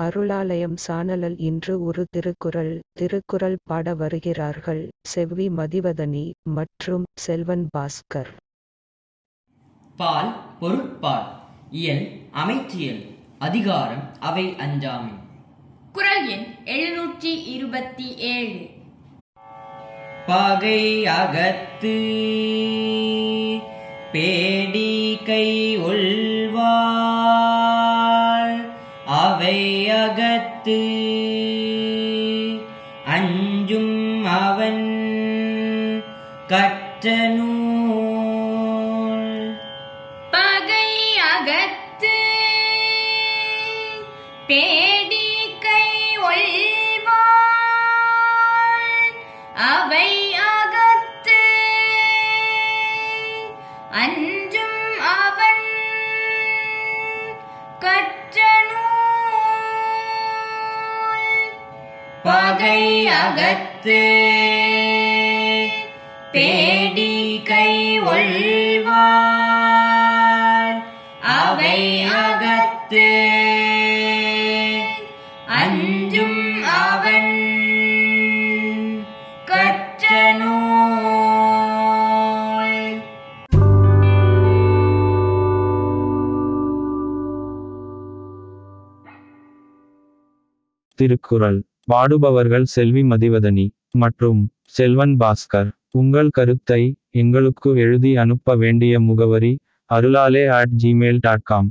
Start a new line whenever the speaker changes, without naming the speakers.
அருளாலயம் சானலில் இன்று ஒரு திருக்குறள். திருக்குறள் பாட வருகிறார்கள். செவ்வி மதிவதனி மற்றும் செல்வன் பாஸ்கர்.
பால் பொருட்பால். இயல் அமைச்சியல். அதிகாரம் அவை அஞ்சாமை.
குரல் எண் எழுநூற்றி இருபத்தி ஏழு.
பகை அகத்து. பேடி கை உள்வாள் அகத்து அஞ்சும் அவன் கற்ற நூல்.
பகை அகத்து பே
பகை அகத்து பேடி கை ஒள்வார். அவை அகத்து அஞ்சும் அவன் கற்றனோ.
திருக்குறள். பாடுபவர்கள் செல்வி மதிவதனி மற்றும் செல்வன் பாஸ்கர். உங்கள் கருத்தை எங்களுக்கு எழுதி அனுப்ப வேண்டிய முகவரி அருளாலே அட் ஜிமெயில் டாட் காம்